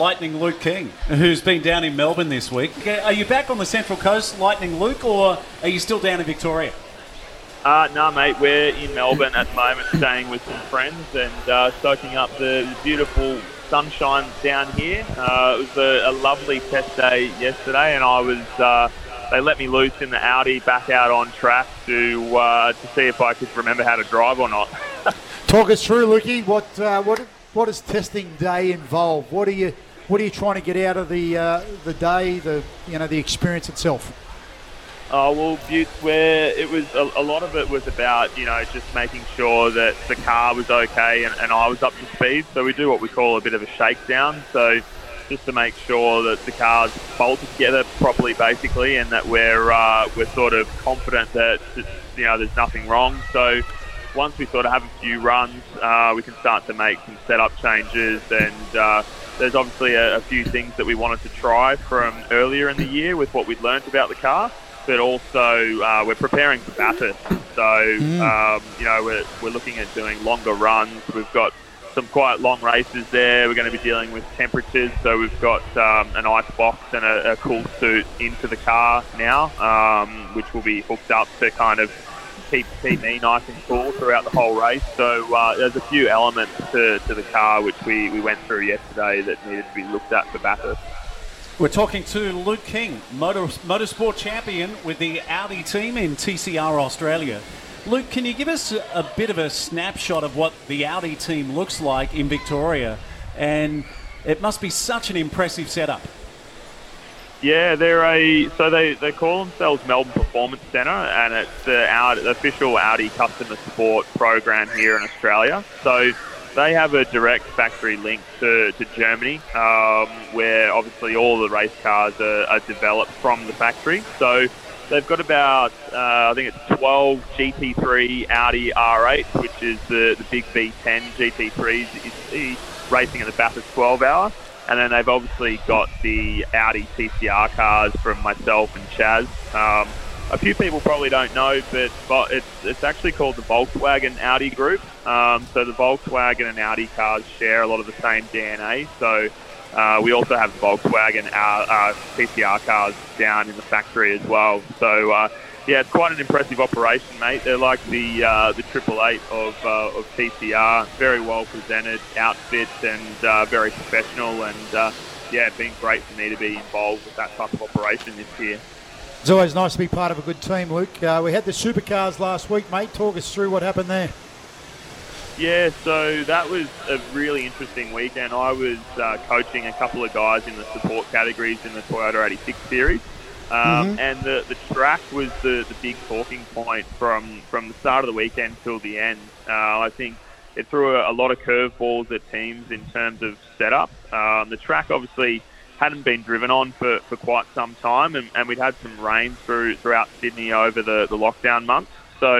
Lightning Luke King, who's been down in Melbourne this week. Are you back on the Central Coast, Lightning Luke, or are you still down in Victoria? Uh, no, mate, we're in Melbourne at the moment, staying with some friends and uh, soaking up the beautiful sunshine down here. Uh, it was a, a, lovely test day yesterday, and I was. Uh, they let me loose in the Audi back out on track to uh, to see if I could remember how to drive or not. Talk us through, Lukey. What uh, what what does testing day involve? What are you what are you trying to get out of the uh, the day, the you know the experience itself? Oh well, Buttes, where it was a, a, lot of it was about you know just making sure that the car was okay and, and I was up to speed. So we do what we call a bit of a shakedown. So just to make sure that the car's bolted together properly, basically, and that we're uh, we're sort of confident that you know there's nothing wrong. So once we sort of have a few runs, uh, we can start to make some setup changes. And uh, there's obviously a, a, few things that we wanted to try from earlier in the year with what we'd learned about the car. But also, uh, we're preparing for Bathurst. So, mm. um, you know, we're, we're looking at doing longer runs. We've got some quite long races there. We're going to be dealing with temperatures, so we've got um, an ice box and a, a, cool suit into the car now, um, which will be hooked up to kind of keep keep me nice and cool throughout the whole race. So uh, there's a few elements to, to the car which we, we went through yesterday that needed to be looked at for Bathurst. We're talking to Luke King, motor, motorsport champion with the Audi team in TCR Australia. Luke, can you give us a bit of a snapshot of what the Audi team looks like in Victoria? And it must be such an impressive setup. Yeah, they're a so they, they call themselves Melbourne Performance Centre, and it's the, Audi, the official Audi customer support program here in Australia. So they have a direct factory link to, to Germany, um, where obviously all the race cars are, are developed from the factory. So They've got about, uh, I think it's 12 GT3 Audi R8, which is the, the big V10 GT3s racing in the Bathurst 12 hour. And then they've obviously got the Audi TCR cars from myself and Chaz. Um, a few people probably don't know, but, but it's, it's actually called the Volkswagen Audi Group. Um, so the Volkswagen and Audi cars share a lot of the same DNA. So uh, we also have Volkswagen our, our TCR cars down in the factory as well. So uh, yeah, it's quite an impressive operation, mate. They're like the uh, the Triple Eight of uh, of TCR. Very well presented outfits and uh, very professional. And uh, yeah, it's been great for me to be involved with that type of operation this year. It's always nice to be part of a good team, Luke. we had the supercars last week, mate. Talk us through what happened there. Yeah, so that was a really interesting weekend. I was uh, coaching a couple of guys in the support categories in the Toyota 86 series. Um, mm-hmm. And the, the track was the, the big talking point from, from the start of the weekend till the end. Uh, I think it threw a, a lot of curveballs at teams in terms of setup. Um, the track obviously hadn't been driven on for, for quite some time, and, and we'd had some rain through throughout Sydney over the, the lockdown months. So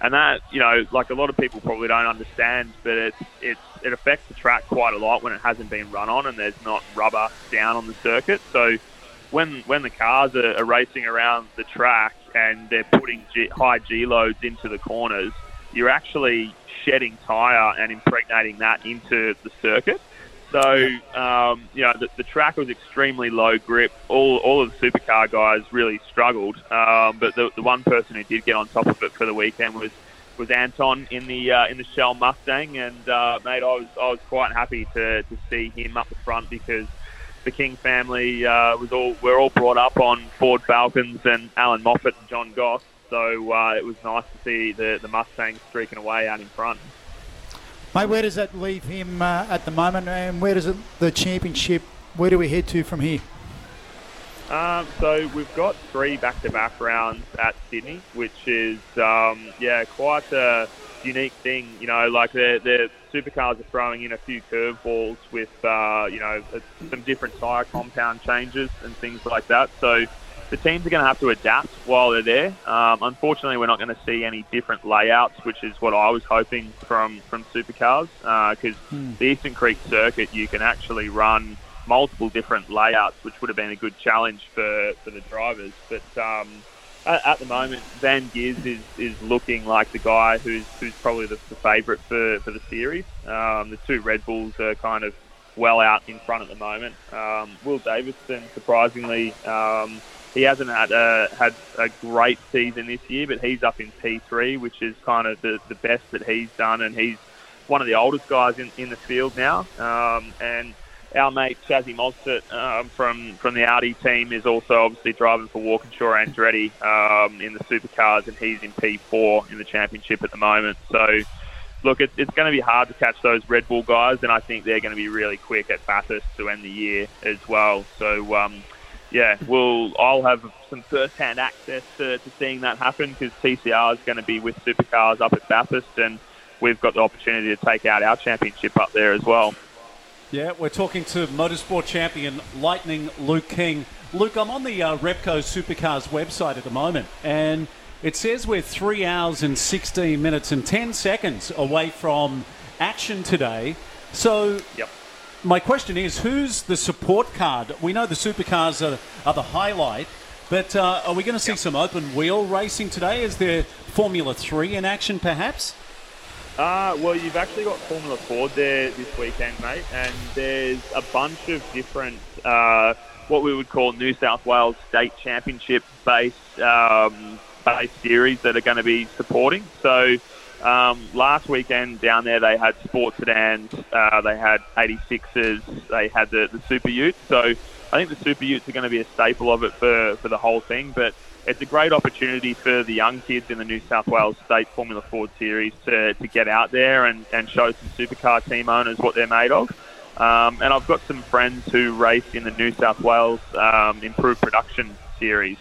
and that you know, like a lot of people probably don't understand, but it's it's it affects the track quite a lot when it hasn't been run on and there's not rubber down on the circuit. So when when the cars are, are racing around the track and they're putting G, high G loads into the corners, you're actually shedding tyre and impregnating that into the circuit. So, um, you know, the, the, track was extremely low grip. All, all of the supercar guys really struggled. Um, but the, the one person who did get on top of it for the weekend was, was Anton in the uh, in the Shell Mustang. And, uh, mate, I was, I was quite happy to, to see him up the front because the King family uh, was all we're all brought up on Ford Falcons and Allan Moffat and John Goss. So uh, it was nice to see the, the Mustang streaking away out in front. Mate, where does that leave him uh, at the moment, and where does it, the championship? Where do we head to from here? Um, so we've got three back-to-back rounds at Sydney, which is um, yeah quite a unique thing. You know, like the the supercars are throwing in a few curveballs with uh, you know some different tyre compound changes and things like that. So the teams are going to have to adapt while they're there. Um, unfortunately, we're not going to see any different layouts, which is what I was hoping from from supercars, because uh, hmm. the Eastern Creek circuit you can actually run multiple different layouts, which would have been a good challenge for, for the drivers. But um, at, at, the moment, Van Giz is, is looking like the guy who's who's probably the, the favourite for, for the series. Um, the two Red Bulls are kind of well out in front at the moment. Um, Will Davison, surprisingly, um, he hasn't had a, had a great season this year, but he's up in P3, which is kind of the, the best that he's done, and he's one of the oldest guys in, in the field now. Um, and our mate Chazzy Mostert um, from from the Audi team is also obviously driving for Walkinshaw Andretti um, in the supercars, and he's in P4 in the championship at the moment. So, look, it, it's going to be hard to catch those Red Bull guys, and I think they're going to be really quick at Bathurst to end the year as well. So, um, yeah, we'll I'll have some first-hand access to, to seeing that happen because TCR is going to be with supercars up at Bathurst, and we've got the opportunity to take out our championship up there as well. Yeah, we're talking to motorsport champion Lightning Luke King. Luke, I'm on the uh, Repco Supercars website at the moment, and it says we're three hours and 16 minutes and 10 seconds away from action today. So, yep. my question is who's the support card? We know the supercars are, are the highlight, but uh, are we going to see yep. some open wheel racing today? Is there Formula 3 in action perhaps? Uh, well, you've actually got Formula Ford there this weekend, mate, and there's a bunch of different, uh, what we would call New South Wales State Championship based, um, based series that are going to be supporting. So um, last weekend down there, they had sports sedans, uh, they had 86s, they had the, the Super Utes. So I think the Super Utes are going to be a staple of it for, for the whole thing, but it's a great opportunity for the young kids in the New South Wales State Formula Ford Series to, to get out there and, and show some supercar team owners what they're made of. Um, and I've got some friends who race in the New South Wales um, Improved Production Series.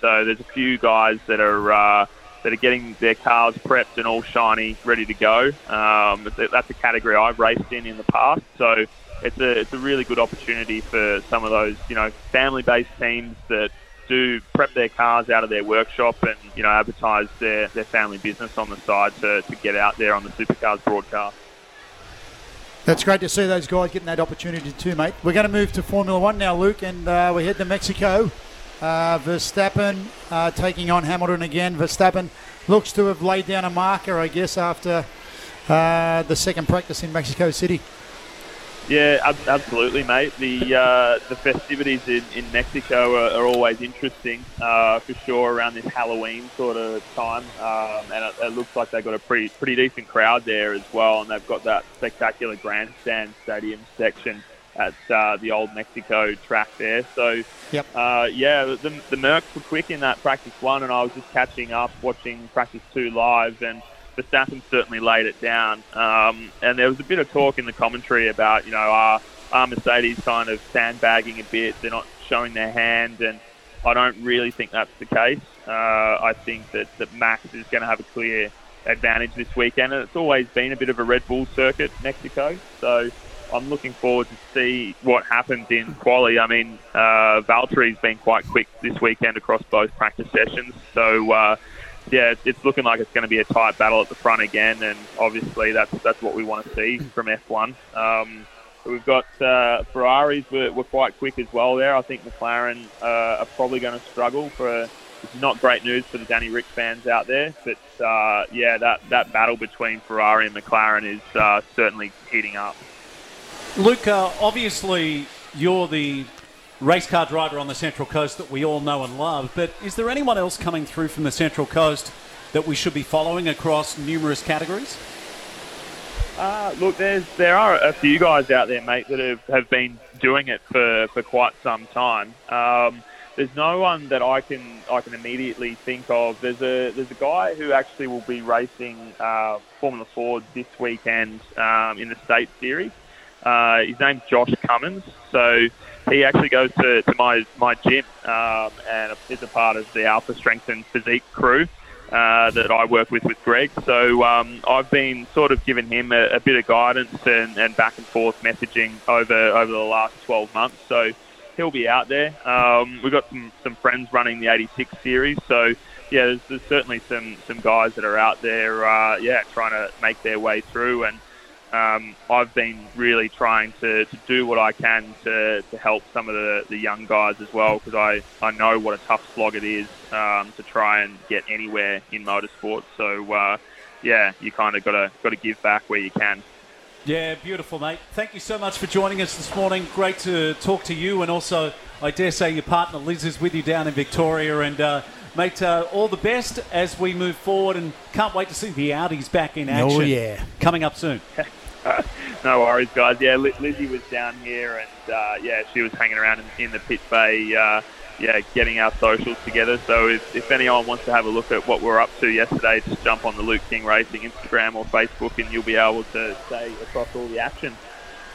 So there's a few guys that are uh, that are getting their cars prepped and all shiny, ready to go. Um, that's a category I've raced in in the past. So it's a it's a really good opportunity for some of those you know family-based teams that do prep their cars out of their workshop and you know advertise their, their family business on the side to, to get out there on the supercars broadcast. That's great to see those guys getting that opportunity too, mate. We're going to move to Formula One now, Luke, and uh, we head to Mexico. Uh, Verstappen uh, taking on Hamilton again. Verstappen looks to have laid down a marker, I guess, after uh, the second practice in Mexico City. Yeah, ab- absolutely, mate. The uh, the festivities in, in Mexico are, are always interesting uh, for sure around this Halloween sort of time, um, and it, it, looks like they've got a pretty pretty decent crowd there as well, and they've got that spectacular grandstand stadium section at uh, the old Mexico track there. So, yep. Uh, yeah, the, the Mercs were quick in that practice one, and I was just catching up watching practice two live and Verstappen certainly laid it down. Um, and there was a bit of talk in the commentary about, you know, are, Mercedes kind of sandbagging a bit? They're not showing their hand, and I don't really think that's the case. Uh, I think that, that Max is going to have a clear advantage this weekend, and it's always been a bit of a Red Bull circuit, Mexico. So I'm looking forward to see what happens in quali. I mean, uh, Valtteri's been quite quick this weekend across both practice sessions, so. Uh, yeah, it's looking like it's going to be a tight battle at the front again, and obviously that's that's what we want to see from F1. Um, we've got uh, Ferraris were, were quite quick as well there. I think McLaren uh, are probably going to struggle for. It's not great news for the Danny Ric fans out there, but uh, yeah, that, that battle between Ferrari and McLaren is uh, certainly heating up. Uh, obviously you're the race car driver on the Central Coast that we all know and love. But is there anyone else coming through from the Central Coast that we should be following across numerous categories? Uh, look, there's there are a few guys out there, mate, that have, have been doing it for, for quite some time. Um, there's no one that I can I can immediately think of. There's a there's a guy who actually will be racing uh, Formula Ford this weekend um, in the state series. Uh, his name's Josh Cummins. So he actually goes to, to my, my gym um, and is a part of the Alpha Strength and Physique crew uh, that I work with with Greg. So um, I've been sort of giving him a, a bit of guidance and, and, back and forth messaging over over the last 12 months. So he'll be out there. Um, we've got some, some friends running the 86 series. So yeah, there's, there's certainly some, some guys that are out there, uh, yeah, trying to make their way through and um, I've been really trying to, to do what I can to, to help some of the, the young guys as well because I, I know what a tough slog it is um, to try and get anywhere in motorsport. So uh, yeah, you kind of got to got to give back where you can. Yeah, beautiful, mate. Thank you so much for joining us this morning. Great to talk to you, and also, I dare say, your partner Liz is with you down in Victoria. And, uh, mate, uh, all the best as we move forward, and can't wait to see the Audis back in action. Oh, yeah. Coming up soon. no worries, guys. Yeah, Lizzie was down here, and uh, yeah, she was hanging around in, in the pit bay. Uh, yeah, getting our socials together. So if, if anyone wants to have a look at what we're up to yesterday, just jump on the Luke King Racing Instagram or Facebook, and you'll be able to stay across all the action.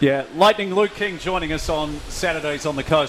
Yeah, Lightning Luke King joining us on Saturdays on the coast.